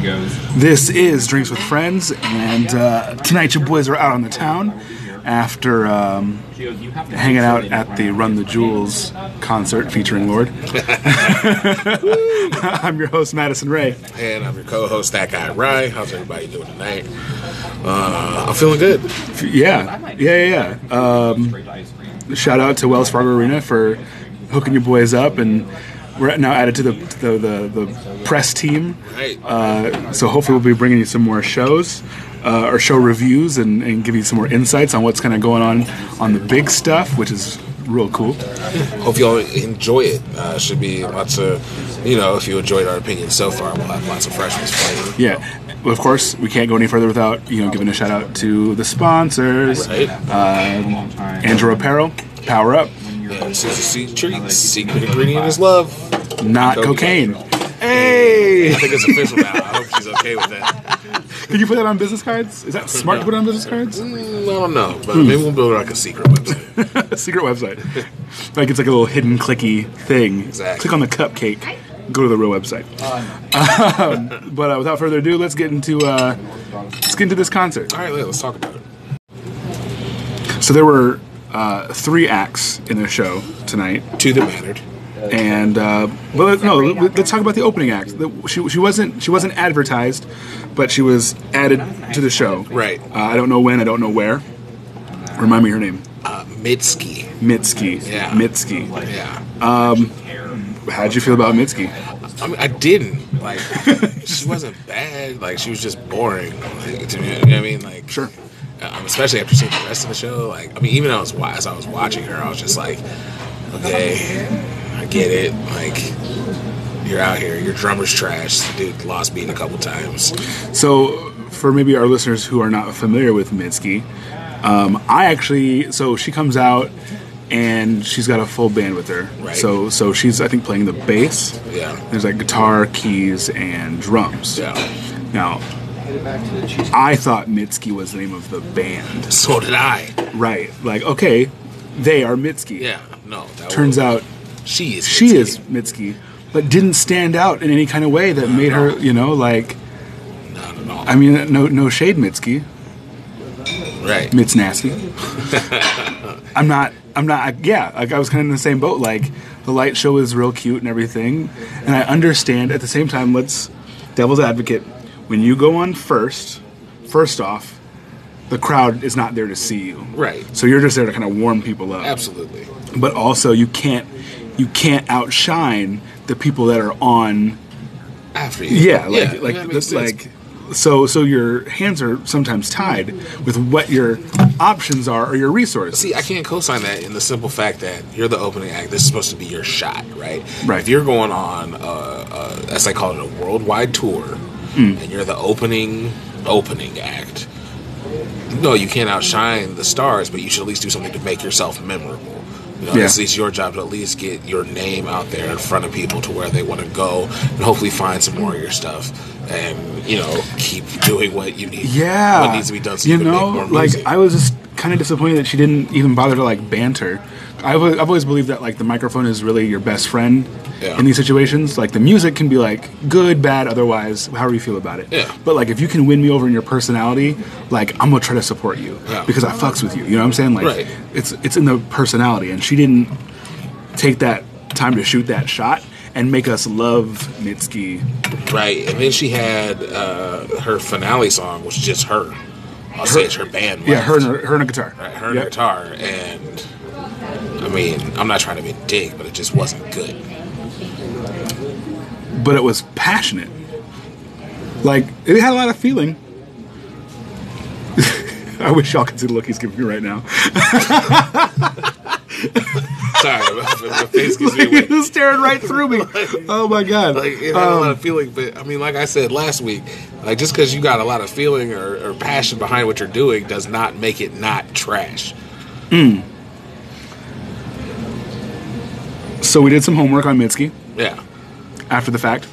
This is Drinks with Friends, and uh, tonight your boys are out on the town after um, hanging out at the Run the Jewels concert featuring Lorde. I'm your host, Madison Ray. And I'm your co-host, that guy Ryan. How's everybody doing tonight? Uh, I'm feeling good. Yeah, yeah, yeah. yeah. Um, shout out to Wells Fargo Arena for hooking your boys up, and we're now added to the the, the, the press team. Uh, so hopefully we'll be bringing you some more shows. Uh, or show reviews and, and give you some more insights on what's kind of going on on the big stuff, which is real cool. Hope y'all enjoy it. Uh, should be lots of, you know, if you enjoyed our opinion so far, we'll have lots of freshmen playing. Yeah. Well, of course, we can't go any further without you know giving a shout out to the sponsors. Right. Um, Andrew Apparel, Power Up, Susie Sweet Treats. Secret treat. Secret ingredient is love. not Cocaine. cocaine. Hey, I think it's official now. I hope she's okay with that. can you put that on business cards? Is that smart to put on business cards? Mm, I don't know, but maybe we'll build like a secret website. Secret website. like it's like a little hidden clicky thing. Exactly. Click on the cupcake. Go to the real website. Um, but uh, without further ado, let's get into uh, let's get into this concert. All right, let's talk about it. So there were uh, three acts in the show tonight. Two that mattered. and uh, well, let- no, let- let's talk about the opening act. The- She, she wasn't she wasn't advertised, but she was added to the show. Right. Uh, I don't know when. I don't know where. Remind me her name. Uh, Mitski. Mitski. Yeah. Mitski. Yeah. How'd you feel about Mitski? I mean, I didn't like. she wasn't bad. Like she was just boring. Like, to me, you know what I mean, like Sure. Um, especially after seeing the rest of the show. Like, I mean, even as I was as I was watching her, I was just like, okay, I get it. Like, you're out here. Your drummer's trash. The dude lost beat a couple times. So, for maybe our listeners who are not familiar with Mitski, um, I actually so she comes out and she's got a full band with her. Right. So, so she's I think playing the bass. Yeah. There's like guitar, keys, and drums. Yeah. Now, I thought Mitski was the name of the band. So did I. Right. Like, okay, they are Mitski. Yeah. No. That Turns was- out she is. she Mitski. is Mitski, but didn't stand out in any kind of way that made her, you know, like, Not at all. I mean, no, no shade, Mitski. right. Mit's nasty. I'm not. I'm not. Yeah, like I was kind of in the same boat. Like the light show is real cute and everything, and I understand. At the same time, let's devil's advocate. When you go on first, first off, the crowd is not there to see you. Right. So you're just there to kind of warm people up. Absolutely. But also, you can't. You can't outshine the people that are on After you. yeah, like that like makes this, like so so your hands are sometimes tied with what your options are or your resources. See, I can't co-sign that in the simple fact that you're the opening act. This is supposed to be your shot, right? Right. If you're going on, uh, uh, as I call it, a worldwide tour, Hmm. and you're the opening opening act, no, you can't outshine the stars, but you should at least do something to make yourself memorable. You know, Yeah. it's at least your job to at least get your name out there in front of people to where they want to go, and hopefully find some more of your stuff, and you know, keep doing what you need. Yeah, what needs to be done. So you you, can know, make more like. I was just kind of disappointed that she didn't even bother to like banter. I've, I've always believed that like the microphone is really your best friend Yeah. in these situations. Like the music can be like good, bad, otherwise, however you feel about it. Yeah. But like if you can win me over in your personality, like I'm gonna try to support you Yeah. because I fucks with you. You know what I'm saying? Like Right. it's it's in the personality, and she didn't take that time to shoot that shot and make us love Mitski. Right, and then she had uh, her finale song which was just her. I'll say it's her band. Yeah, her and her, her and a guitar. right, her and Yep. guitar, and I mean, I'm not trying to be a dick, but it just wasn't good. but it was passionate. Like it had a lot of feeling. I wish y'all could see the look he's giving me right now. Sorry, my, my face gives me He staring right through me. Oh my god! Like it had a Um, lot of feeling, but I mean, like I said last week, like just because you got a lot of feeling or, or passion behind what you're doing does not make it not trash. So we did some homework on Mitski Yeah, after the fact.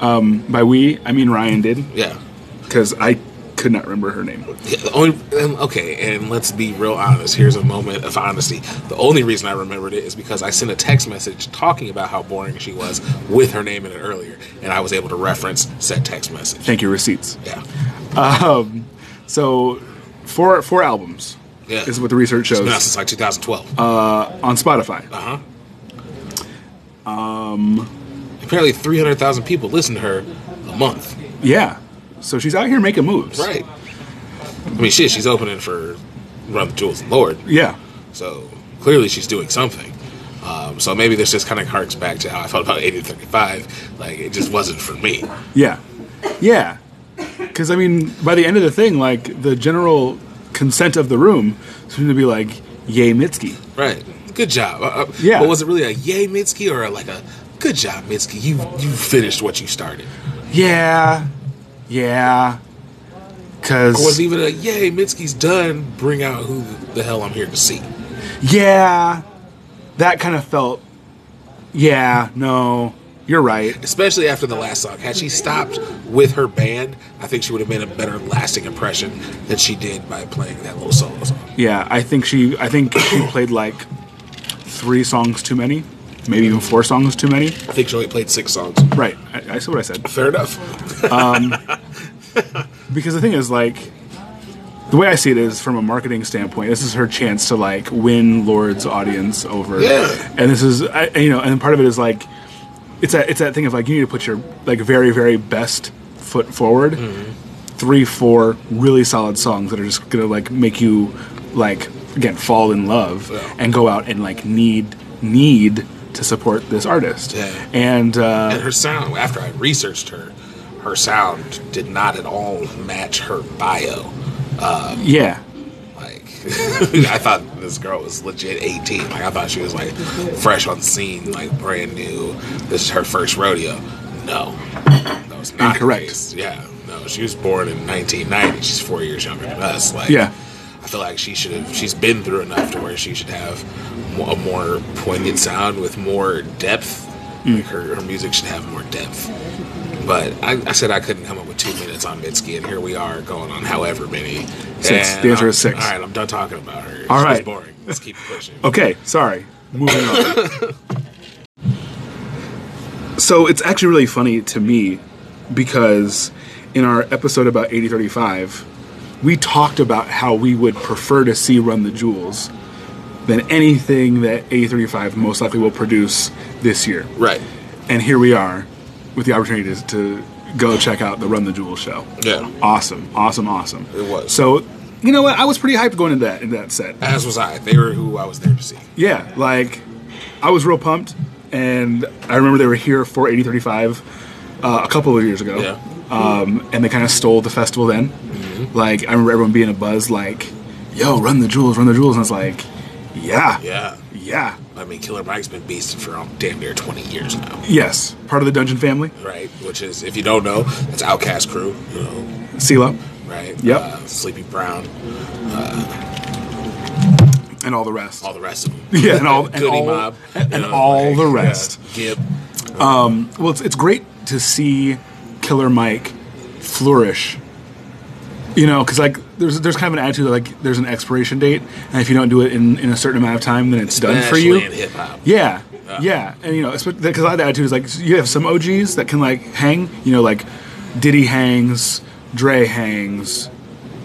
Um, by we, I mean Ryan did yeah, because I could not remember her name. Yeah, the only and, okay, and let's be real honest. Here's a moment of honesty. The only reason I remembered it is because I sent a text message talking about how boring she was with her name in it earlier, and I was able to reference said text message. Thank you, receipts. Yeah, Um, so four four albums yeah. is what the research shows been out since like 2012. on Spotify. Uh huh. Um. Apparently, 300,000 people listen to her a month. Yeah, so she's out here making moves. Right. I mean, shit. She's opening for Run the Jewels and Lorde, Yeah, so clearly she's doing something. Um, so maybe this just kind of harks back to how I felt about 80/35. Like it just wasn't for me. yeah, yeah. Because I mean, by the end of the thing, like the general consent of the room seemed to be like, "Yay, Mitski." Right. Good job. Uh, uh, Yeah. But was it really a yay, Mitski, or like a good job, Mitski? You you finished what you started. Yeah, yeah. Cause or was even a yay, Mitski's done? Bring out who the hell I'm here to see. yeah, that kind of felt. Yeah, no, you're right. Especially after the last song. Had she stopped with her band, I think she would have made a better lasting impression than she did by playing that little solo song. Yeah, I think she. I think she played like three songs too many, maybe even four songs too many. I think she only played six songs. Right. I, I said what I said. Fair enough. Um, because the thing is, like, the way I see it is from a marketing standpoint, this is her chance to like win Lorde's audience over. Yeah. And this is, I, you know, and part of it is like, it's that it's that thing of like you need to put your like very very best foot forward. Three, four really solid songs that are just gonna like make you like again fall in love Yeah. and go out and like need need to support this artist. Yeah. And uh, and her sound, after I researched her, her sound did not at all match her bio. yeah, Like, I thought this girl was legit 18. Like, I thought she was like fresh on the scene, like brand new. This is her first rodeo. No, that was not Incorrect. Yeah, no, she was born in 1990. She's four years younger than us. Like, Yeah. I feel like she should have. She's been through enough to where she should have a more poignant sound with more depth. Mm. Like her, her music should have more depth. But I, I said I couldn't come up with two minutes on Mitski, and here we are going on however many. Six. And The answer I'm- is six. All right, I'm done talking about her. All right. boring. Let's keep pushing. Okay, sorry. Moving on. so it's actually really funny to me because in our episode about 80/35, we talked about how we would prefer to see Run the Jewels than anything that 80/35 most likely will produce this year. Right. And here we are with the opportunity to, to go check out the Run the Jewels show. Yeah. Awesome, awesome, awesome. It was. So, you know what? I was pretty hyped going into that in that set. As was I. They were who I was there to see. Yeah, like I was real pumped, and I remember they were here for 80/35 uh, a couple of years ago. Yeah. Um, and they kind of stole the festival then. Mm-hmm. Like I remember everyone being a buzz, like, "Yo, run the jewels, run the jewels," and I was like, "Yeah, Yeah. Yeah, I mean, Killer Mike's been beasting for um, damn near 20 years now. yes." Part of the Dungeon family, Right. Which is, if you don't know, it's OutKast Crew. You know, CeeLo, right? Yep. Uh, Sleepy Brown, and all the rest. all the rest of them. Yeah, and all and all, Mob. and, know, all like, the yeah, rest. Gib. Well, it's, it's great to see Killer Mike flourish. You know, because like there's there's kind of an attitude that, like there's an expiration date, and if you don't do it in, in a certain amount of time, then it's done for you. In hip hop. Yeah, yeah, and you know, because a lot of the attitude is like you have some OGs that can like hang. You know, like Diddy hangs, Dre hangs,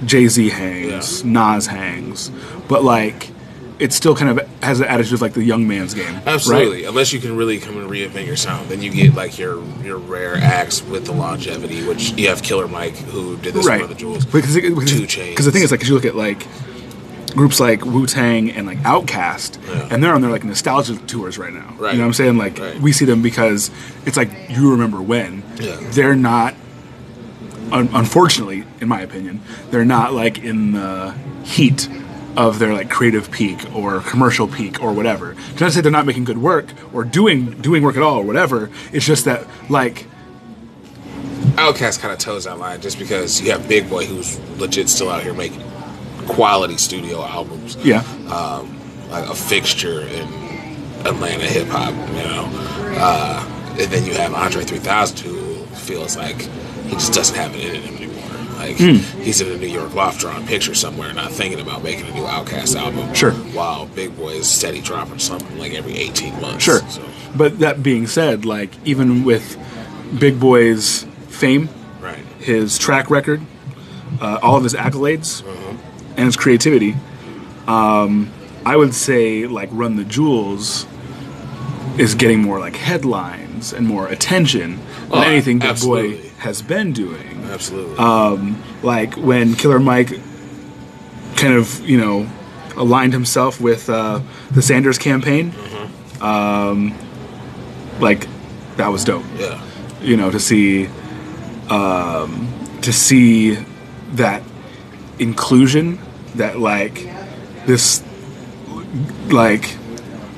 Jay Z hangs, Nas hangs, but like it still kind of has the attitude of like the young man's game. Absolutely. right? Unless you can really come and reinvent your sound, then you get like your your rare acts with the longevity, which you have Killer Mike who did this right? for the Jewels. Because, it- because, 2 Chainz. because the thing is, like, 'cause you look at like groups like Wu Tang and like Outkast, Yeah. and they're on their like nostalgia tours right now. Right. You know what I'm saying? Like, Right. we see them because it's like you remember when. Yeah. They're not. Un- unfortunately, in my opinion, they're not like in the heat of their like creative peak or commercial peak or whatever. Not to say they're not making good work or doing doing work at all or whatever. It's just that like OutKast kind of toes that line just because you have Big Boi who's legit still out here making quality studio albums. yeah, um, like a fixture in Atlanta hip hop, you know. Uh, and then you have Andre 3000 who feels like he just doesn't have it in him anymore. Like Hmm. he's in a New York loft drawing pictures somewhere, not thinking about making a new OutKast album. Sure. While Big Boi is steady dropping something like every eighteen months. Sure. So, But that being said, like even with Big Boi's fame, right. his track record, uh, all of his accolades, Uh-huh. and his creativity, um, I would say like Run the Jewels is getting more like headlines and more attention Oh, anything Big absolutely. Boy has been doing. Absolutely. Like when Killer Mike kind of you know aligned himself with uh, the Sanders campaign, um, like that was dope. yeah. you know to see um, to see that inclusion that like this like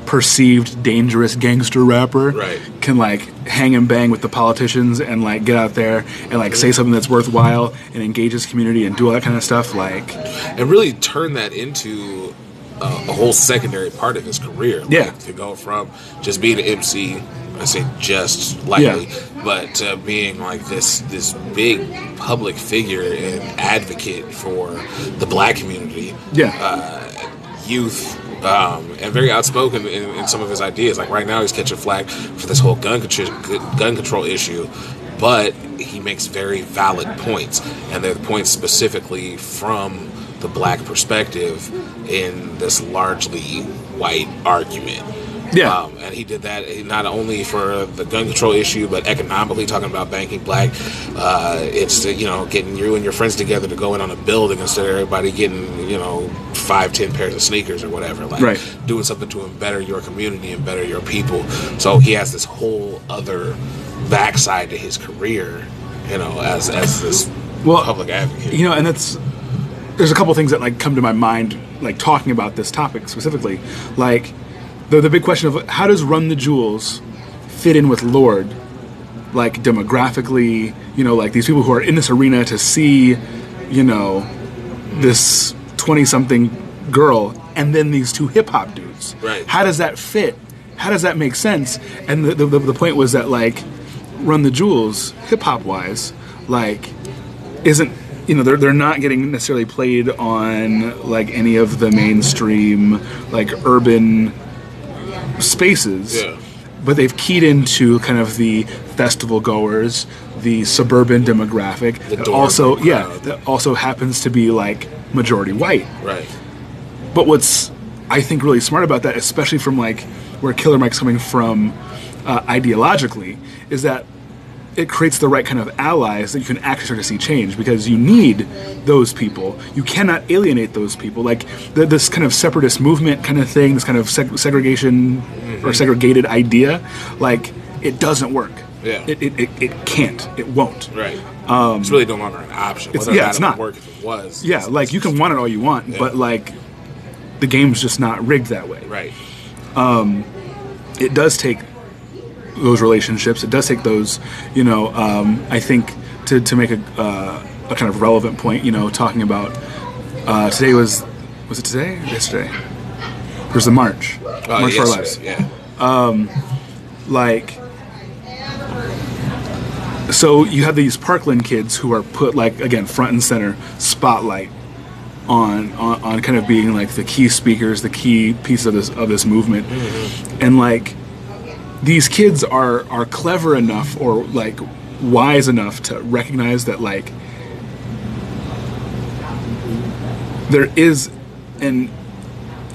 perceived dangerous gangster rapper Right. can like hang and bang with the politicians and like get out there and like say something that's worthwhile and engage his community and do all that kind of stuff like and really turn that into a, a whole secondary part of his career. Like, Yeah. to go from just being an MC, I say just lightly, Yeah. but to being like this this big public figure and advocate for the black community, yeah uh, youth. Um, and very outspoken in, in some of his ideas. Like right now, he's catching flack for this whole gun control, gun control issue, but he makes very valid points, and they're the points specifically from the black perspective in this largely white argument. Yeah. Um, and he did that not only for the gun control issue, but economically talking about banking black. Uh, it's you know getting you and your friends together to go in on a building instead of everybody getting you know five, ten pairs of sneakers or whatever. Like Right. doing something to better your community and better your people. So he has this whole other backside to his career, you know, as as this Well, public advocate. you know and that's there's a couple things that like come to my mind like talking about this topic specifically like the, the big question of how does run the jewels fit in with lord? Like demographically you know like these people who are in this arena to see you know this 20 something girl and then these two hip hop dudes. Right. how does that fit? How does that make sense? And the, the, the point was that like run the jewels hip hop wise like isn't you know they're they're not getting necessarily played on like any of the mainstream like urban spaces Yeah. but they've keyed into kind of the festival goers the suburban demographic The that also yeah that also happens to be like majority white right. but what's I think really smart about that, especially from like where Killer Mike's coming from uh, ideologically, is that it creates the right kind of allies that you can actually start to see change because you need those people. You cannot alienate those people. Like the, this kind of separatist movement kind of thing, this kind of seg- segregation or segregated idea, like it doesn't work. Yeah. It, it, it, it can't. It won't. Right. it's really no longer an option. Um, it's- yeah, not it's not. work if it was. Yeah, like you can want it all you want, but like the game's just not rigged that way. Right. it does take those relationships. It does take those, you know. Um, I think to, to make a, uh, a kind of relevant point, you know, talking about uh, today was was it today or yesterday? There's the march, Oh, march for our lives. Yeah. Um, Like, so you have these Parkland kids who are put like again front and center, spotlight on, on on kind of being like the key speakers, the key piece of this of this movement, and like these kids are are clever enough or like wise enough to recognize that like there is an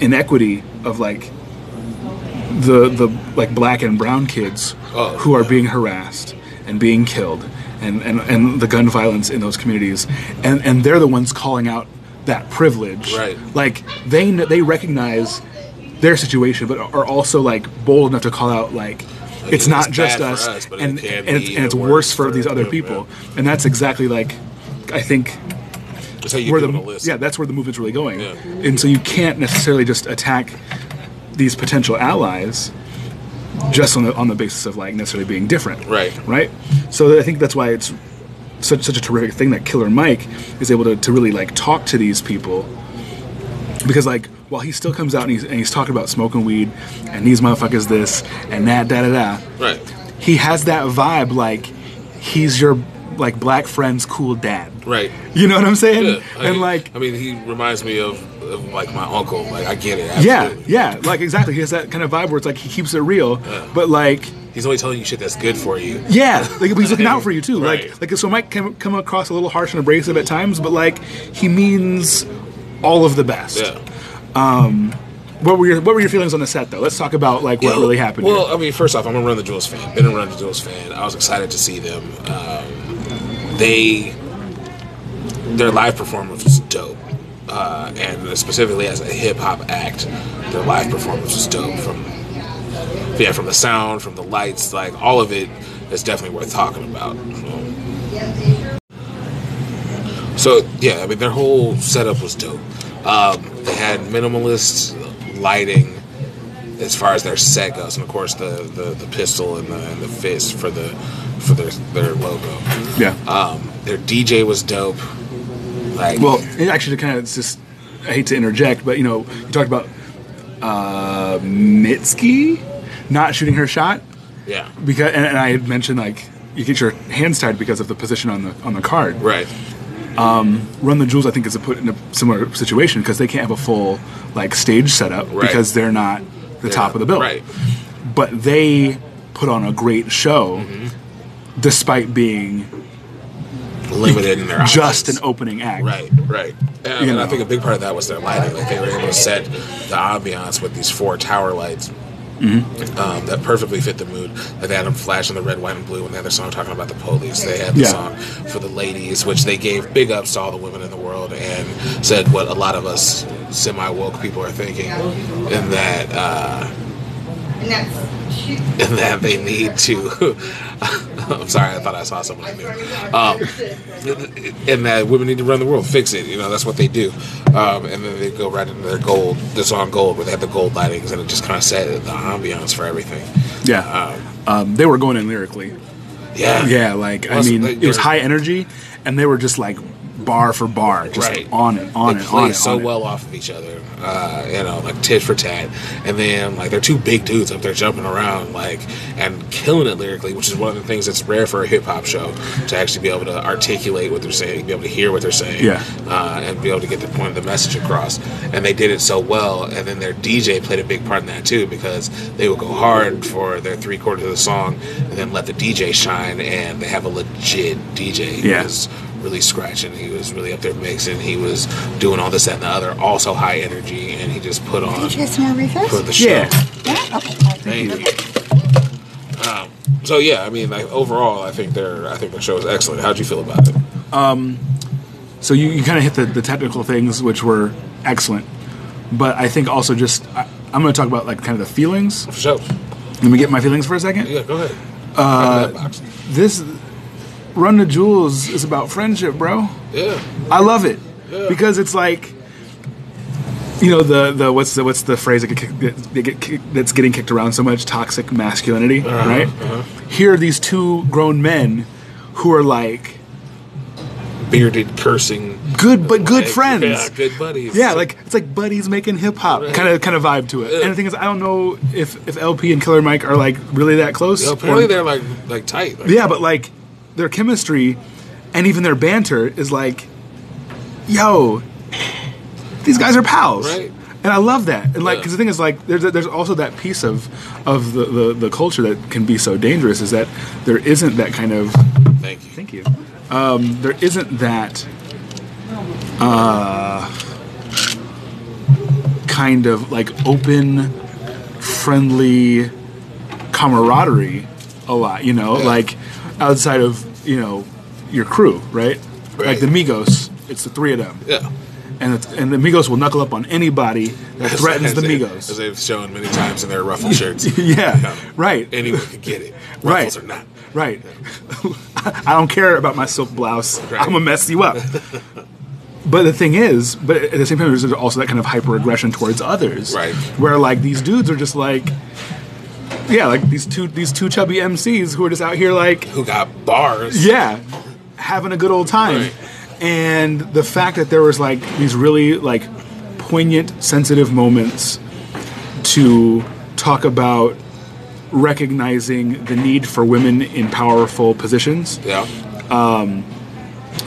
inequity of like the the like black and brown kids Oh, who are yeah. being harassed and being killed and, and, and the gun violence in those communities and and they're the ones calling out that privilege Right. like they they recognize their situation but are also like bold enough to call out like Like, it's it's not just us, us, but it and, and, it's, and it's worse for for these other people yeah. and that's exactly like i think That's how you where the list. yeah that's where the movement's really going Yeah. and so you can't necessarily just attack these potential allies just on the on the basis of like necessarily being different Right. right so i think that's why it's such such a terrific thing that killer mike is able to, to really like talk to these people because like while he still comes out and he's, and he's talking about smoking weed and these motherfuckers this and that da da da Right. he has that vibe like he's your like black friend's cool dad Right. You know what I'm saying? Yeah. I and mean- like, I mean, he reminds me of, of like my uncle. Like I get it. yeah, Absolutely. yeah, like exactly. He has that kind of vibe where it's like he keeps it real, but like, He's only telling you shit that's good for you. yeah, like he's looking out for you too. Right. Like, like so might come, come across a little harsh and abrasive at times, but like he means all of the best. Yeah. What were your What were your feelings on the set though? Let's talk about like what really happened. Well, here. I mean, first off, I'm a Run the Jewels fan. Been a Run the Jewels fan. I was excited to see them. Um, they their live performance was dope, uh, and specifically as a hip hop act, their live performance was dope. From yeah, from the sound, from the lights, like all of it is definitely worth talking about. So yeah, I mean, their whole setup was dope. Um, they had minimalist lighting as far as their set goes, and of course the, the, the pistol and the, and the fist for the for their their logo. yeah. Um, their DJ was dope. Like, Well, it actually kind of it's just I hate to interject, but you know, you talked about uh, Mitski not shooting her shot yeah, because, and, and I had mentioned like you get your hands tied because of the position on the on the card. right, Run the Jewels, I think, is a put in a similar situation because they can't have a full like stage setup Right. because they're not the top of the bill. Right, But they put on a great show, Mm-hmm. despite being limited in their just an opening act. Right, right. And, and I think a big part of that was their lighting. Like they were able to set the ambiance with these four tower lights Mm-hmm. um, that perfectly fit the mood. Like they had them flashing the red, white, and blue, and they had their song talking about the police. They had the Yeah. song for the ladies, which they gave big ups to all the women in the world and said what a lot of us semi woke people are thinking, in that. Uh, And and that they need to. I'm sorry, I thought I saw someone I knew. Um, and that women need to run the world, fix it. You know, that's what they do. Um, and then they go right into their gold, the song "Gold," where they had the gold lightings, and it just kind of set the ambiance for everything. Yeah. Um, they were going in lyrically. Yeah, Yeah, like I mean, it was high energy, and they were just like bar for bar, just Right. on and on they and play on. And so on it. well off of each other, uh, you know, like tit for tat. And then like they're two big dudes up there jumping around, like and killing it lyrically, which is one of the things that's rare for a hip hop show to actually be able to articulate what they're saying, be able to hear what they're saying, Yeah. uh, and be able to get the point of the message across. And they did it so well. And then their DJ played a big part in that too, because they would go hard for their three quarters of the song, and then let the DJ shine. And they have a legit DJ. Yeah. Was really scratching. He was really up there mixing. He was doing all this, that, and the other. Also high energy, and he just put on Did you get some more refills? for the show. Yeah. Yeah. Okay. Thank you. Um, so yeah, I mean, like overall, I think their I think their show is excellent. How'd you feel about it? So you, you kind of hit the, the technical things, which were excellent. But I think also just I, I'm going to talk about like kind of the feelings. For sure. Let me get my feelings for a second. Yeah, go ahead. Uh, This Run the Jewels is about friendship, bro. yeah, I love it Yeah. because it's like, you know, the the what's the what's the phrase that, get, that, get, kick- that's getting kicked around so much? Toxic masculinity, Uh-huh, right? Here are these two grown men who are like bearded, cursing, good but good like, friends. Yeah, good buddies. Yeah, like it's like buddies making hip hop Right. kind of kind of vibe to it. And the thing is, I don't know if if El-P and Killer Mike are like really that close. Yeah, apparently or- they're like like tight. Like, yeah, but like their chemistry and even their banter is like, yo, these guys are pals, Right. and I love that. And like, Yeah. because the thing is, like, there's there's also that piece of of the, the the culture that can be so dangerous is that there isn't that kind of Thank you. Thank you. Um, there isn't that uh, kind of like open, friendly camaraderie a lot, you know, Yeah. like outside of, you know, your crew, right? Like the Migos, it's the three of them. Yeah. And, it's, and the Migos will knuckle up on anybody that threatens As the they- Migos. as they've shown many times in their ruffled shirts. Yeah, right. Anyone can get it. Right. Ruffles or not. Right. I don't care about my silk blouse. Right. I'm gonna mess you up. but the thing is, but at the same time, there's also that kind of hyper aggression towards others. Right. Where like these dudes are just like, yeah, like these two these two chubby MCs who are just out here like, Who got bars? yeah, having a good old time. Right. And the fact that there was like these really like poignant, sensitive moments to talk about recognizing the need for women in powerful positions Yeah. Um,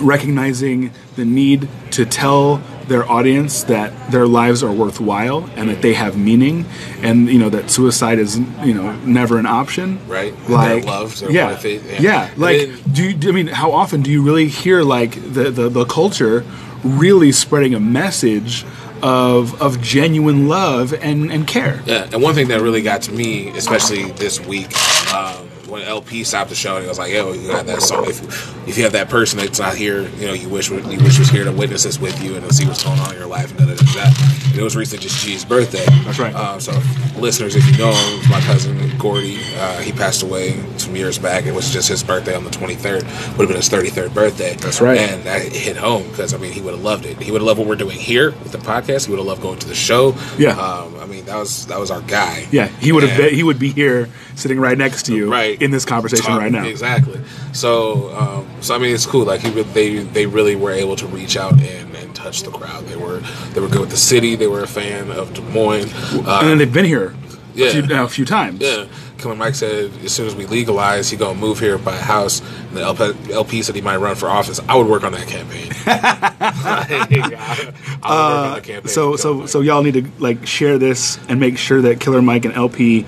recognizing the need to tell their audience that their lives are worthwhile and that they have meaning and you know that suicide is you know never an option. Right. Like loved, yeah. yeah. yeah, like then- do you i mean how often do you really hear like the the, the culture really spreading a message of of genuine love and and care? Yeah, and one thing that really got to me, especially this week, um, when El-P stopped the show and he was like, "Yo, you got that song? If if you have that person that's not here, you know, you wish you wish was here to witness this with you and to see what's going on in your life and da da da." And it was recently just G's birthday. That's right. Um, so, listeners, if you know him, my cousin Gordy. Uh, he passed away some years back. It was just his birthday on the 23rd. Would have been his 33rd birthday. That's right. And that hit home because I mean, he would have loved it. He would have loved what we're doing here with the podcast. He would have loved going to the show. Yeah. Um, that was that was our guy. yeah he would have he would be here sitting right next to you Right. in this conversation Talk- right now Exactly. So, um, so I mean, it's cool. Like he, they, they really were able to reach out and, and touch the crowd. They were, they were good with the city. They were a fan of Des Moines. Uh, and then they've been here Yeah. a, few, a few times yeah, Killer Mike said as soon as we legalize, he gonna move here, buy a house. And the El-P, El-P said he might run for office. I would work on that campaign. I would work on the campaign. Uh, so so Mike. so y'all need to like share this and make sure that Killer Mike and El-P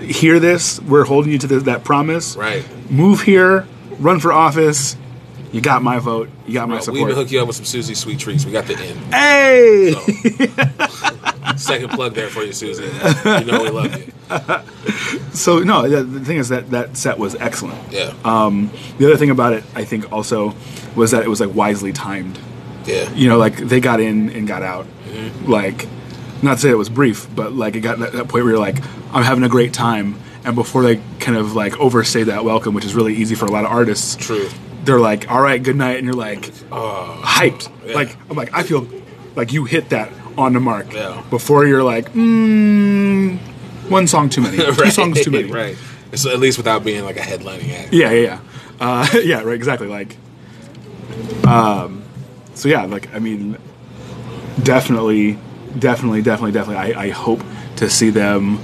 hear this. We're holding you to that promise. right. Move here, run for office. You got my vote. You got my support. We even hook you up with some Susie sweet treats. We got the end. Hey. Second plug there for you, Susie. You know we love you. So no, the, the thing is that that set was excellent. Yeah. Um, the other thing about it, I think, also was that it was like wisely timed. yeah. You know, like they got in and got out. Mm-hmm. Like, not to say it was brief, but like it got that, that point where you're like, I'm having a great time, and before they kind of like overstay that welcome, which is really easy for a lot of artists. True. They're like, all right, good night, and you're like, Oh, hyped. yeah. Like I'm like, I feel like you hit that on the mark. Yeah. Before you're like, mm, one song too many, two songs too many. Right. So at least without being like a headlining act. Yeah, yeah, yeah. Uh, yeah, right, exactly. Like, um, so yeah, like, I mean, definitely, definitely, definitely, definitely, I, I hope to see them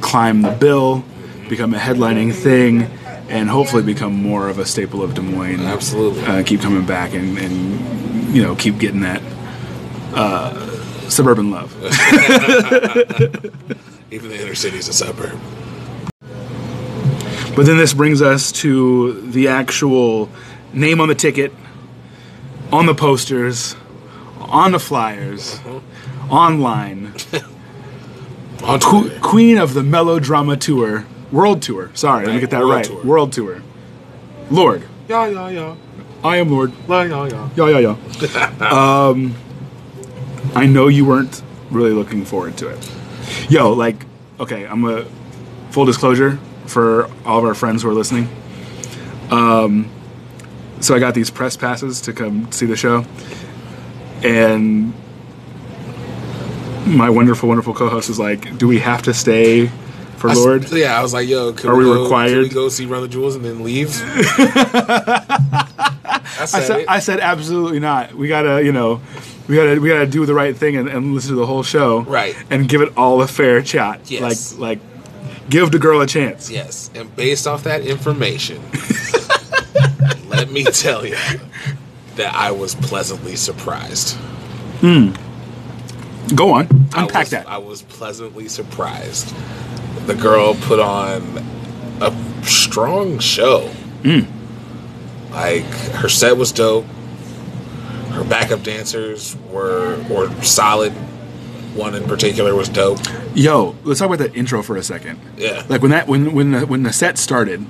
climb the bill, become a headlining thing, and hopefully become more of a staple of Des Moines. Absolutely. Uh, keep coming back and, and, you know, keep getting that uh, suburban love. Even the inner city's a suburb. But then this brings us to the actual name on the ticket, on the posters, on the flyers, online. On Qu- queen of the melodrama tour, world tour. Sorry, let me get that world right. tour. World tour. Lorde, Yeah, yeah, yeah. I am Lorde. Yeah, yeah, yeah. Yeah, yeah, yeah. um, I know you weren't really looking forward to it. Yo, like, okay, I'm a full disclosure for all of our friends who are listening. Um, so I got these press passes to come see the show, and my wonderful, wonderful co-host is like, "Do we have to stay for I Lorde?" yeah, I was like, yo, can Are we we, go, required? Can we go see Run the Jewels and then leave? I said, I said. I said, absolutely not. We gotta, you know, we gotta, we gotta do the right thing and, and listen to the whole show, Right. And give it all a fair shot. Yes. Like, like, give the girl a chance. yes, and based off that information, let me tell you that I was pleasantly surprised. Hmm. Go on, I unpack was, that. I was pleasantly surprised. The girl put on a strong show. Hmm. Like her set was dope. Her backup dancers were were solid. One in particular was dope. Yo, let's talk about that intro for a second. Yeah. Like when that when when the, when the set started,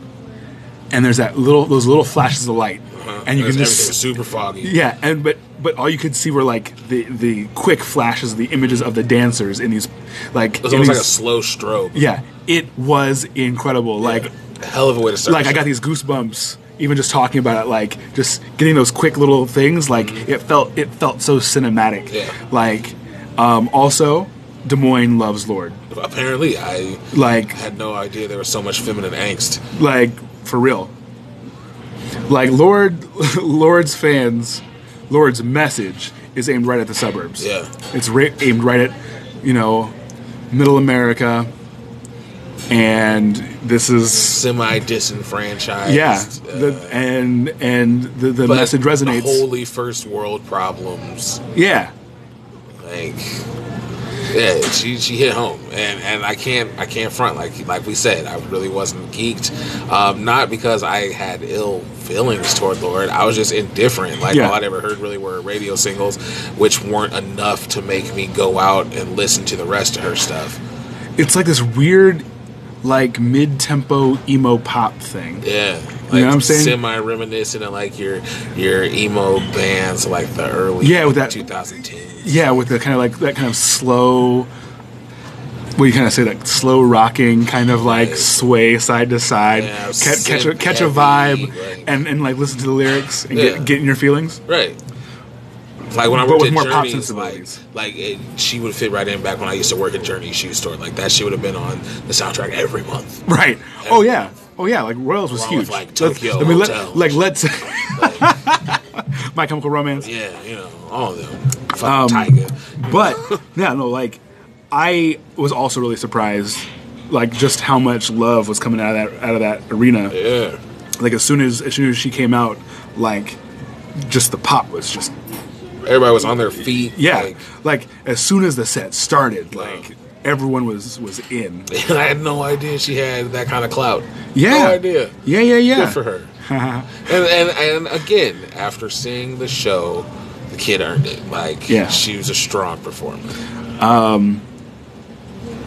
and there's that little those little flashes of light, Uh-huh. and you can just super foggy. yeah, and but but all you could see were like the the quick flashes, of the images of the dancers in these like It was almost like a slow strobe. yeah, it was incredible. Like hell of a way to start. like I got these goosebumps even just talking about it. Like just getting those quick little things. Like it felt it felt so cinematic. Mm-hmm. Yeah. Like um, also, Des Moines loves Lorde. Apparently, I Like had no idea there was so much feminine angst. like for real. Like Lorde Lorde's fans, Lorde's message is aimed right at the suburbs. Yeah. It's ra- aimed right at you know middle America and this is Semi disenfranchised. yeah, uh, the, and and the, the message resonates. Holy first world problems. yeah, Like yeah, she she hit home, and and I can't I can't front like like we said I really wasn't geeked, um, not because I had ill feelings toward Lorde. I was just indifferent. Like Yeah. all I'd ever heard really were radio singles, which weren't enough to make me go out and listen to the rest of her stuff. it's like this weird, like mid-tempo emo pop thing. Yeah. Like You know what I'm saying? Semi reminiscent of like your your emo bands like the early Yeah, with that- 2010s. Yeah, with the kind of like that kind of slow. What do you kind of say? That slow rocking, kind of like Right. sway side to side, Yeah, catch, catch a catch a vibe, and and like listen to the lyrics and Yeah. get get in your feelings. Right. Like when I worked with at more pop Journeys, like, like it, she would fit right in back when I used to work at Journey Shoe Store. Like that, she would have been on the soundtrack every month. Right. Oh yeah. Oh yeah. Like Royals was Along huge. with, like, Let's- Tokyo I mean, let, like let's. My Chemical Romance. Yeah, you know, all of them. Fucking Um, Tiger. But yeah, no, like I was also really surprised, like just how much love was coming out of that out of that arena. Yeah. Like as soon as as soon as she came out, like just the pop was just Everybody was on their feet. yeah. Like, Like as soon as the set started, like everyone was was in. and I had no idea she had that kind of clout. Yeah. No idea. Yeah, yeah, yeah. Good for her. and, and and again, after seeing the show, the kid earned it. Like, Yeah. she was a strong performer. Um,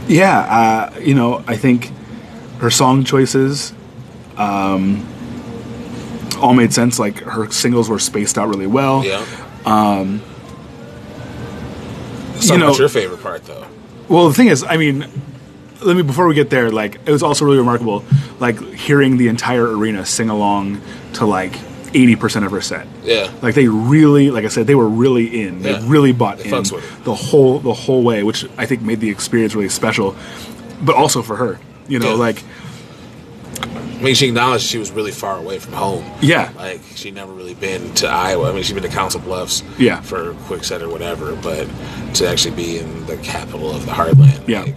Yeah, uh, you know, I think her song choices um, all made sense. Like her singles were spaced out really well. Yeah. Um. So you know- what's your favorite part, though? Well, the thing is, I mean, let me before we get there. Like, it was also really remarkable, like hearing the entire arena sing along to like eighty percent of her set. Yeah. Like they really, like I said, they were really in. They Yeah. really bought They in the whole the whole way, which I think made the experience really special. But also for her, you know, Yeah. like mean, she acknowledged she was really far away from home. yeah, Like she never really been to Iowa. I mean, she's been to Council Bluffs, Yeah. for Quickset or whatever. But to actually be in the capital of the heartland, Yeah. like,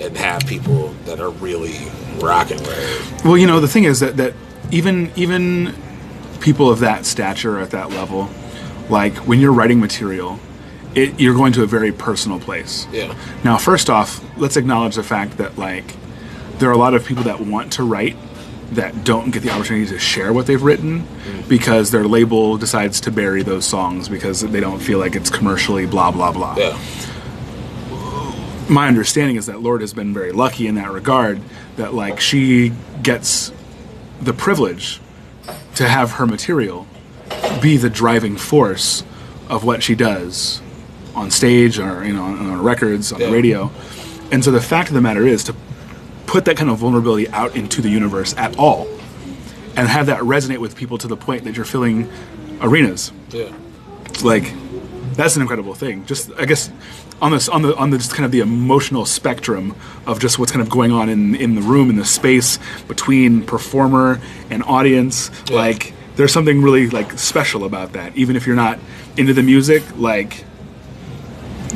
and have people that are really rocking with. Well, you know, the thing is that that even even people of that stature at that level, like when you're writing material, it, you're going to a very personal place. Yeah, Now, first off, let's acknowledge the fact that like there are a lot of people that want to write that don't get the opportunity to share what they've written because their label decides to bury those songs because they don't feel like it's commercially blah blah blah. Yeah, my understanding is that Lorde has been very lucky in that regard that like she gets the privilege to have her material be the driving force of what she does on stage or you know on, on records on Yeah. the radio. And so the fact of the matter is to put that kind of vulnerability out into the universe at all and have that resonate with people to the point that you're filling arenas yeah. like that's an incredible thing just i guess on this on the on the just kind of the emotional spectrum of just what's kind of going on in in the room in the space between performer and audience Yeah. like there's something really like special about that even if you're not into the music like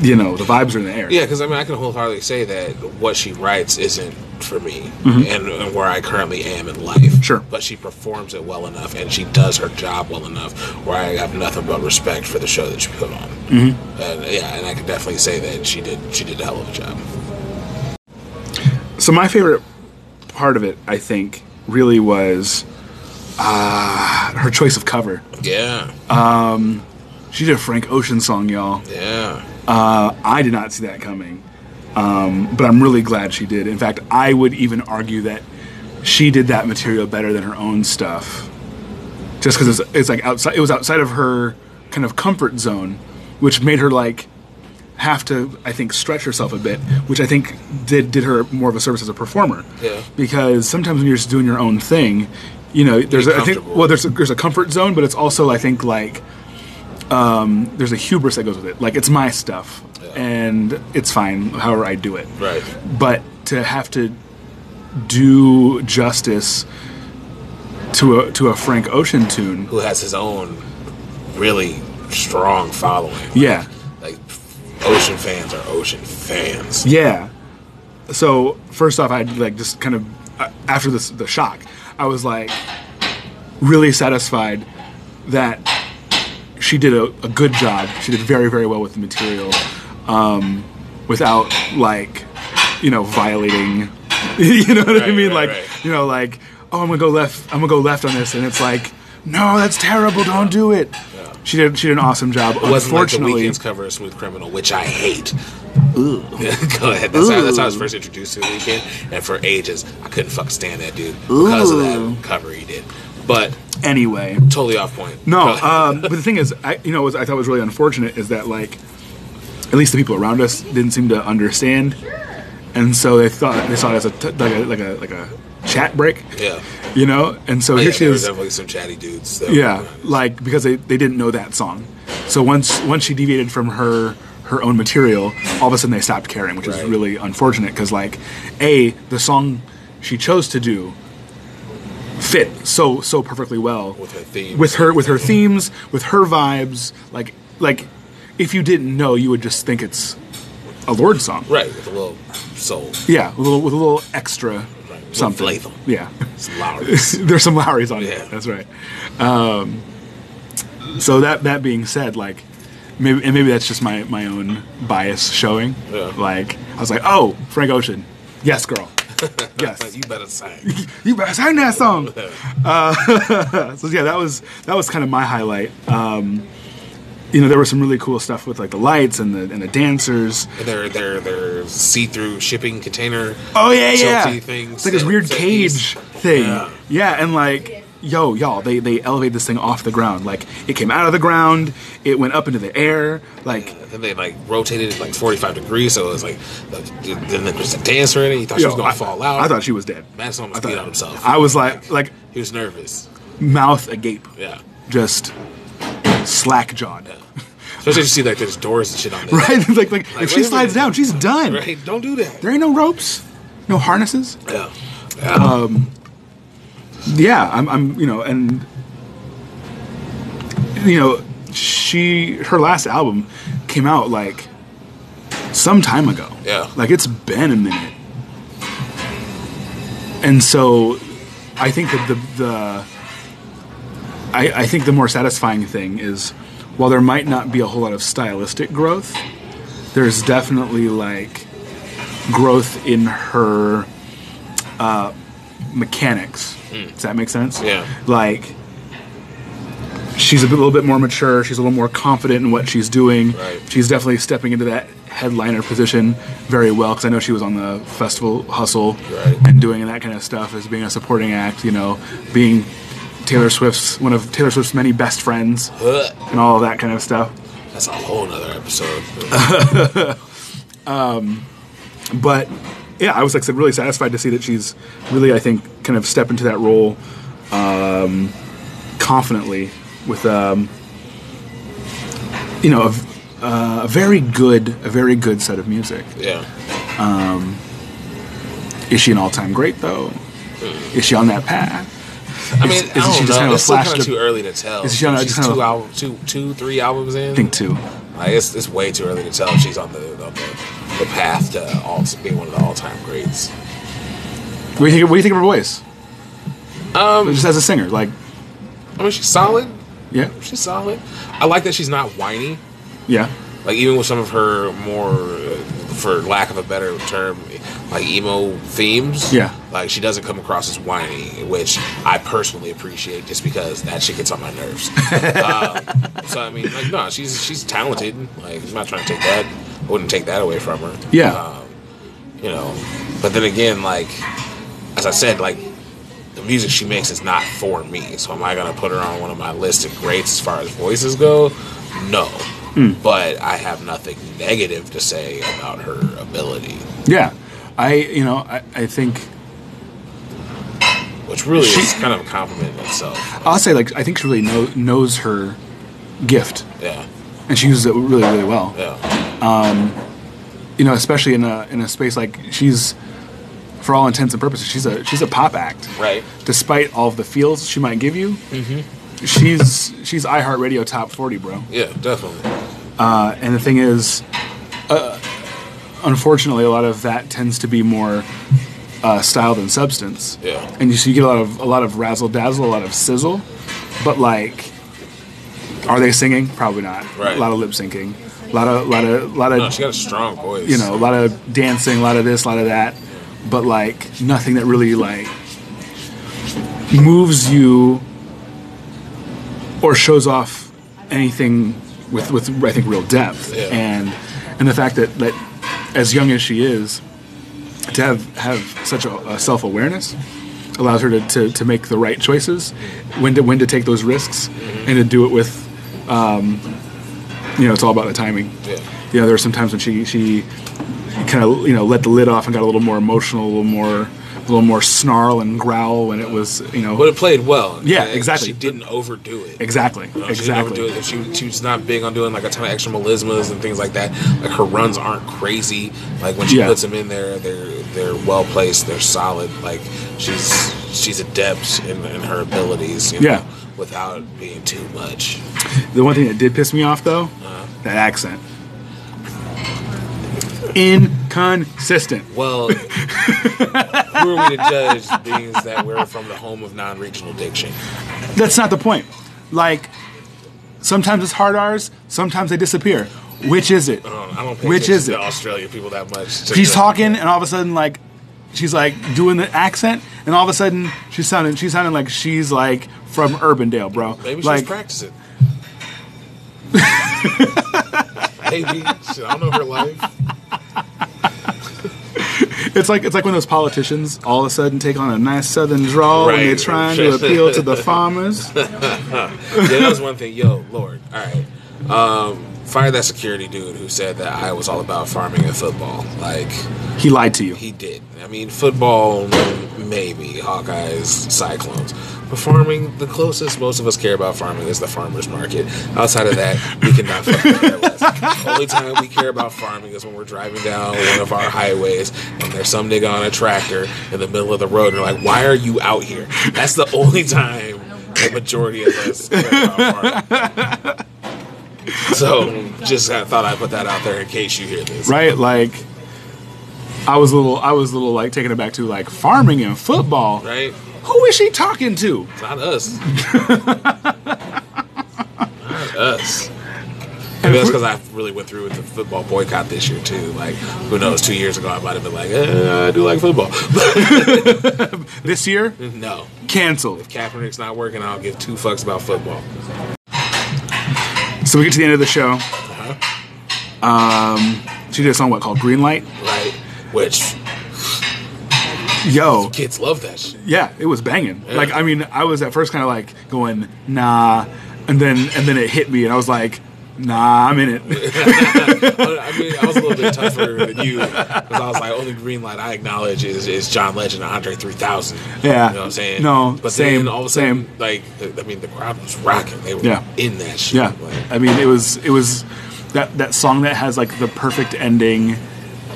you know the vibes are in the air Yeah, because I mean, I can wholeheartedly say that what she writes isn't for me and, and where I currently am in life. Mm-hmm. Sure. But she performs it well enough and she does her job well enough where I have nothing but respect for the show that she put on. Mm-hmm. And yeah, and I can definitely say that she did she did a hell of a job. so my favorite part of it i think really was uh, her choice of cover Yeah. She did a frank ocean song y'all yeah. Uh, I did not see that coming, um, but I'm really glad she did. In fact, I would even argue that she did that material better than her own stuff, just because it's, it's like outside. It was outside of her kind of comfort zone, which made her like have to, I think, stretch herself a bit, which I think did did her more of a service as a performer. Yeah. Because sometimes when you're just doing your own thing, you know, there's a, I think well, there's a, there's a comfort zone, but it's also I think like um, there's a hubris that goes with it. Like it's my stuff, Yeah. and it's fine however I do it. Right. But to have to do justice to a to a Frank Ocean tune, Who has his own really strong following. yeah, Like Ocean fans are Ocean fans. yeah, so first off, I like just kind of uh, after this the shock, I was like really satisfied that she did a, a good job. She did very very well with the material, um, without like you know violating. you know what I mean? right, like right. you know like oh I'm gonna go left. I'm gonna go left on this, and it's like no, that's terrible. Don't do it. She did. She did an awesome job. It wasn't like the Weeknd's cover of Smooth Criminal, which I hate. Ooh. Go ahead. That's how, that's how I was first introduced to the weekend, and for ages I couldn't fucking stand that dude because of that cover he did. But anyway. totally off point. No, um, but the thing is, I, you know, what I thought was really unfortunate is that like, at least the people around us didn't seem to understand, and so they thought they saw it as a t- like a like a like a chat break, yeah. you know. And so Oh, here yeah, she is, definitely some chatty dudes. Yeah, like because they, they didn't know that song. So once once she deviated from her her own material, all of a sudden they stopped caring, which is really unfortunate because like, a the song she chose to do fit so so perfectly well With her themes. with her with her themes with her vibes like like if you didn't know you would just think it's a Lorde song right with a little soul, yeah with a little, with a little extra Little something flavor. yeah some Lawry's. there's some Lawry's on Yeah. it that's right um, so that that being said like maybe and maybe that's just my my own bias showing Yeah. like I was like oh Frank Ocean yes girl yes you better sing. you better sing that song. Uh, so yeah, that was that was kind of my highlight. Um, you know, there was some really cool stuff with like the lights and the and the dancers. And their their their see through shipping container. Oh yeah, yeah. Things It's like this weird cage thing. Yeah. Yeah. and like, yo, y'all, they they elevated this thing off the ground. Like, it came out of the ground, it went up into the air. Like, Then they like rotated it like 45 degrees, so it was like, then there's a dancer in it. He thought she was gonna I, fall out. I thought she was dead. Madison almost I beat thought- on himself. I was like, like he was nervous. mouth agape, Yeah. just slack jawed. Yeah. Especially if you see like there's doors and shit on there. Right? like, like, Like, if she slides down, she's done. Right? Don't do that. There ain't no ropes, no harnesses. Yeah. Yeah, um, I'm, I'm, you know, and you know, she her last album came out like some time ago. Yeah. like it's been a minute, and so I think that the the I, I think the more satisfying thing is while there might not be a whole lot of stylistic growth, there's definitely like growth in her uh, mechanics. Does that make sense? Yeah. Like she's a little bit more mature. She's a little more confident in what she's doing. Right. She's definitely stepping into that headliner position very well because I know she was on the festival hustle Right. and doing that kind of stuff as being a supporting act. You know, being Taylor Swift's one of Taylor Swift's many best friends Huh. and all of that kind of stuff. That's a whole nother episode. um, but yeah, I was like really satisfied to see that she's really, I think, kind of step into that role um, confidently with, um, you know, a, uh, a very good, a very good set of music. yeah. Is she an all-time great though? Is she on that path? I mean, Is- I don't she just know. kind of it's still kind of too early to tell. Is she on she's just kind of- two albums, two, two, three albums in. I think two. Like, it's, it's way too early to tell if she's on the on the, the path to all, being one of the all time greats. What do you think? What do you think of her voice? Um, Just as a singer, like, I mean, she's solid. yeah, She's solid. I like that she's not whiny. yeah, Like even with some of her more, for lack of a better term, like emo themes. Yeah. Like she doesn't come across as whiny, which I personally appreciate, just because that shit gets on my nerves. uh, so I mean, like no, she's she's talented. Like I'm not trying to take that. I wouldn't take that away from her. Yeah. Um, you know, but then again, like as I said, like the music she makes is not for me. So am I gonna put her on one of my list of greats as far as voices go? No. Hmm. But I have nothing negative to say about her ability, yeah. I, you know, I, I think which really She- is kind of a compliment in itself. I'll say like I think she really know, knows her gift, Yeah, and she uses it really, really well. yeah, You know, especially in a in a space like she's, for all intents and purposes, she's a she's a pop act. right. Despite all of the feels she might give you, Mm-hmm. she's she's iHeartRadio top forty, bro. Yeah, definitely. Uh, and the thing is, uh, unfortunately, a lot of that tends to be more uh, style than substance. Yeah. And you, so you get a lot of a lot of razzle dazzle, a lot of sizzle, but like, are they singing? Probably not. Right. A lot of lip syncing, a lot of lot of lot of No, she got a strong voice. you know, a lot of dancing, a lot of this, a lot of that, but like nothing that really like moves you or shows off anything with with I think real depth Yeah. and and the fact that that as young as she is to have have such a, a self awareness allows her to, to, to make the right choices when to when to take those risks and to do it with um, you know it's all about the timing Yeah. you know there were some times when she she kind of you know let the lid off and got a little more emotional a little more a little more snarl and growl when it was you know But it played well. Yeah, And exactly. She didn't overdo it. exactly You know, She didn't overdo exactly it. She, she was not big on doing like a ton of extra melismas and things like that. Like her runs aren't crazy. Like when she Yeah. puts them in there, they're they're well placed. They're solid. Like she's she's adept in, in her abilities. You know, Yeah. Without being too much. the one thing that did piss me off though. That accent inconsistent Well, who are we to judge, being that we're from the home of non-regional diction? that's not the point like sometimes it's hard R's sometimes they disappear which is it I don't, I don't pay Which is to it? Australian people that much. she's talking and all of a sudden like she's like doing the accent and all of a sudden she's sounding she's sounding like she's like from Urbandale bro Maybe she like was practicing. Maybe. Shit, I don't know her life. It's like it's like when those politicians all of a sudden take on a nice southern drawl and they're trying to appeal to the farmers. Yeah, that was one thing. Yo, Lorde. All right. Um, fire that security dude who said that I was all about farming and football. Like, He lied to you. he did. I mean, football, maybe. Hawkeyes, Cyclones. But farming, the closest most of us care about farming is the farmer's market. Outside of that, we cannot fucking care less. The only time we care about farming is when we're driving down one of our highways and there's some nigga on a tractor in the middle of the road and you're like, why are you out here? That's the only time the majority of us care about farming. So, just I thought I'd put that out there in case you hear this. Right? Like I was a little I was a little like taken aback to like farming and football. Right? Who is she talking to? Not us. Not us. Maybe that's because I really went through with the football boycott this year too. Like, who knows? Two years ago, I might have been like, eh, I do like football. This year? no, Canceled. If Kaepernick's not working. I don't give two fucks about football. So we get to the end of the show. Uh-huh. Um she did a song what called Green Light. Right? Which Yo, kids love that shit. yeah, it was banging. Yeah. Like I mean, I was at first kind of like going, nah, and then and then it hit me, and I was like, nah, I'm in it. I mean, I was a little bit tougher than you because I was like, only green light I acknowledge is, is John Legend and Andre 3000. Yeah. You know what I'm saying? No, but same, all of a sudden, same. like, I mean, the crowd was rocking. They were Yeah. in that shit. Yeah, Like, I mean, it was it was that that song that has like the perfect ending,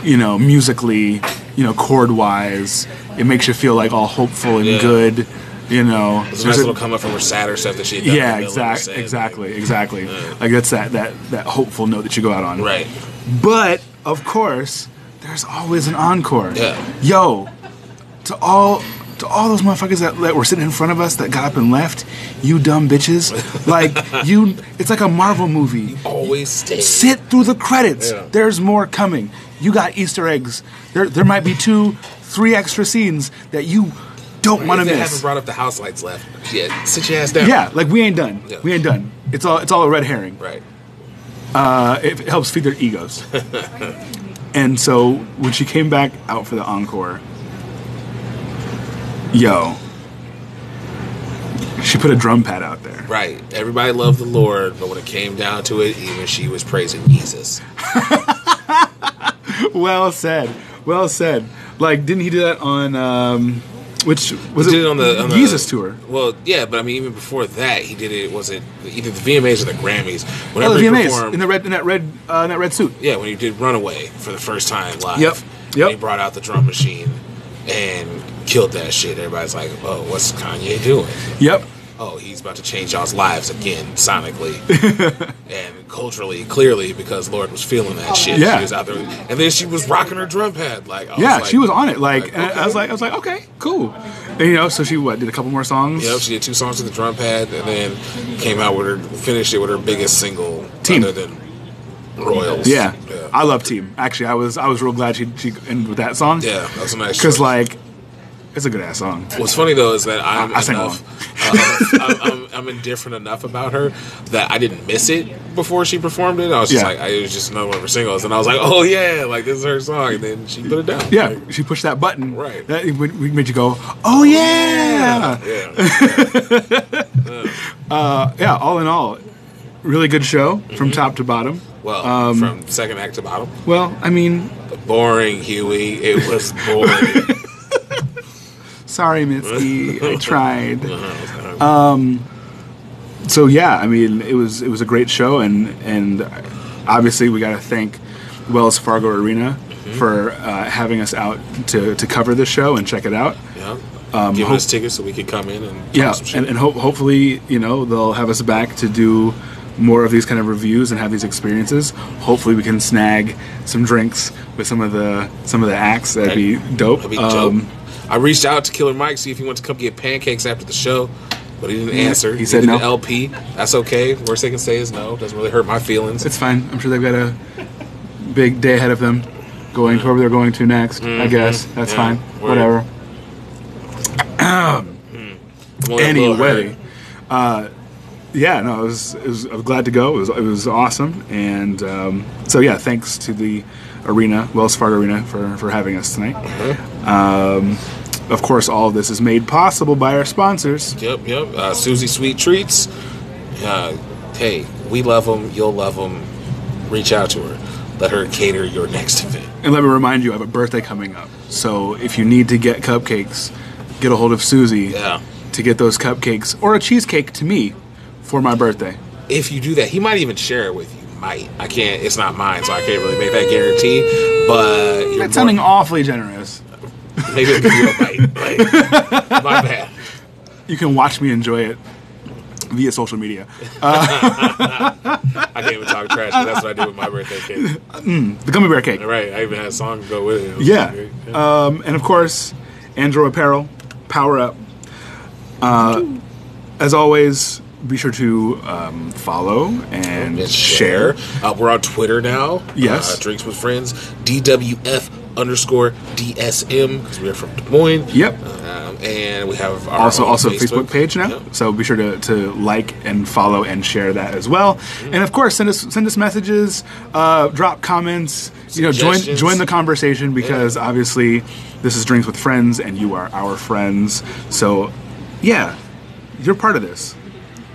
you know, musically, you know, chord wise. It makes you feel like all hopeful and Yeah. good, you know. It's a nice a- little come up from her sadder stuff that she yeah, in the middle of her exact, set. exactly, exactly. Like that's that that that hopeful note that you go out on. Right. But of course, there's always an encore. Yeah. Yo, to all to all those motherfuckers that, that were sitting in front of us that got up and left, you dumb bitches. Like you, it's like a Marvel movie. Always stay. Sit through the credits. Yeah. There's more coming. You got Easter eggs. There, there might be two, three extra scenes that you don't want to miss. they haven't brought up the house lights left, yeah, sit your ass down. Yeah, like we ain't done. Yeah. We ain't done. It's all, it's all a red herring. Right. Uh, it helps feed their egos. and so when she came back out for the encore, yo, she put a drum pad out there. Right. Everybody loved the Lord, but when it came down to it, even she was praising Jesus. Well said. Well said. Like, didn't he do that on um, which was He it did it on the on the Yeezus tour? Well, yeah, but I mean, even before that, he did it. Was it either the VMAs or the Grammys? Oh, Whenever the he VMAs performed, in the red in that red uh, in that red suit. yeah, when he did Runaway for the first time live. Yep. Yep. he brought out the drum machine and killed that shit. Everybody's like, "Oh, what's Kanye doing?" Yep. Oh, he's about to change y'all's lives again, sonically and culturally, clearly, because Lorde was feeling that shit. Yeah. She was out there, and then she was rocking her drum pad. Like, I yeah, like- she was on it. Like, like, and I was like, I was like, okay, cool. And, you know, so she what did a couple more songs. Yep, she did two songs with the drum pad, and then came out with her, finished it with her biggest single, Team. other than Royals. Yeah. yeah, I love Team. Actually, I was I was real glad she she ended with that song. yeah. That was a nice. because like it's a good ass song. What's funny though is that I'm I sang enough, uh, I'm, I'm, I'm indifferent enough about her that I didn't miss it before she performed it. I was just Yeah. like, I, it was just another one of her singles, and I was like, oh yeah, like this is her song, and then she put it down. Yeah, Like, she pushed that button. Right. That made you go, oh yeah. yeah. Uh, yeah. All in all, really good show from top to bottom. Well, Um, from second act to bottom, Well, I mean, boring, Huey. It was boring. sorry, Mitski, I tried. Uh, so yeah, I mean, it was it was a great show, and and obviously we got to thank Wells Fargo Arena Mm-hmm. for uh, having us out to to cover the show and check it out. yeah. Um, Giving hope- us tickets so we could come in and Yeah, and, and hope, hopefully, you know, they'll have us back to do more of these kind of reviews and have these experiences. Hopefully, we can snag some drinks with some of the some of the acts. That'd be dope. That'd be Um, dope. I reached out to Killer Mike see if he wanted to come get pancakes after the show, but he didn't answer. he said no. an El-P. That's okay. Worst they can say is no. Doesn't really hurt my feelings. It's fine. I'm sure they've got a big day ahead of them, going to wherever they're going to next. I guess that's Mm-hmm. Yeah, fine. word. Whatever. I'm only a little Anyway, uh, yeah, no, I was, was I was glad to go. It was it was awesome, and um, so yeah, thanks to the arena, Wells Fargo Arena, for for having us tonight. Um, of course, all of this is made possible by our sponsors. Yep, yep. Uh, Susie Sweet Treats. Uh, hey, we love them. You'll love them. Reach out to her. Let her cater your next event. And let me remind you, I have a birthday coming up. So if you need to get cupcakes, get a hold of Susie Yeah. to get those cupcakes or a cheesecake to me for my birthday. If you do that, he might even share it with you. Might. I can't. It's not mine, so I can't really make that guarantee. But you're That's sounding awfully generous. maybe it'll give you a bite. Like, my bad. You can watch me enjoy it via social media. I can't even talk trash. That's what I do with my birthday cake. The gummy bear cake. Right. I even had a song to go with it. It was Yeah. Um, and of course, Andro Apparel, Power Up. Uh, as always, be sure to um, follow and And share. Uh, we're on Twitter now. Yes. Uh, Drinks with Friends. DWF underscore DSM because we're from Des Moines. Yep. Um, and we have our Also, also Facebook page now. Yep. So be sure to, to like and follow and share that as well. And of course, send us send us messages, uh, drop comments. You know, join join the conversation because obviously this is drinks with friends, and you are our friends. So, yeah, you're part of this.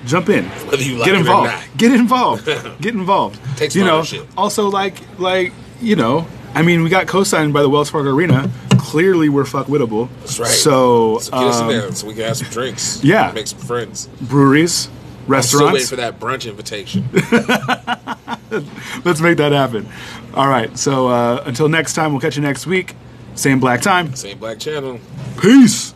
Jump in. Whether you like Get it or involved. not. Get involved. Get involved. You know. Also, like like you know, I mean, we got co-signed by the Wells Fargo Arena. Clearly, we're fuck wittable. That's right. So, So get us in um, there so we can have some drinks. yeah. Make some friends. breweries, I'm still waiting restaurants. for that brunch invitation. Let's make that happen. All right. So uh, until next time, we'll catch you next week. Same black time. Same black channel. Peace.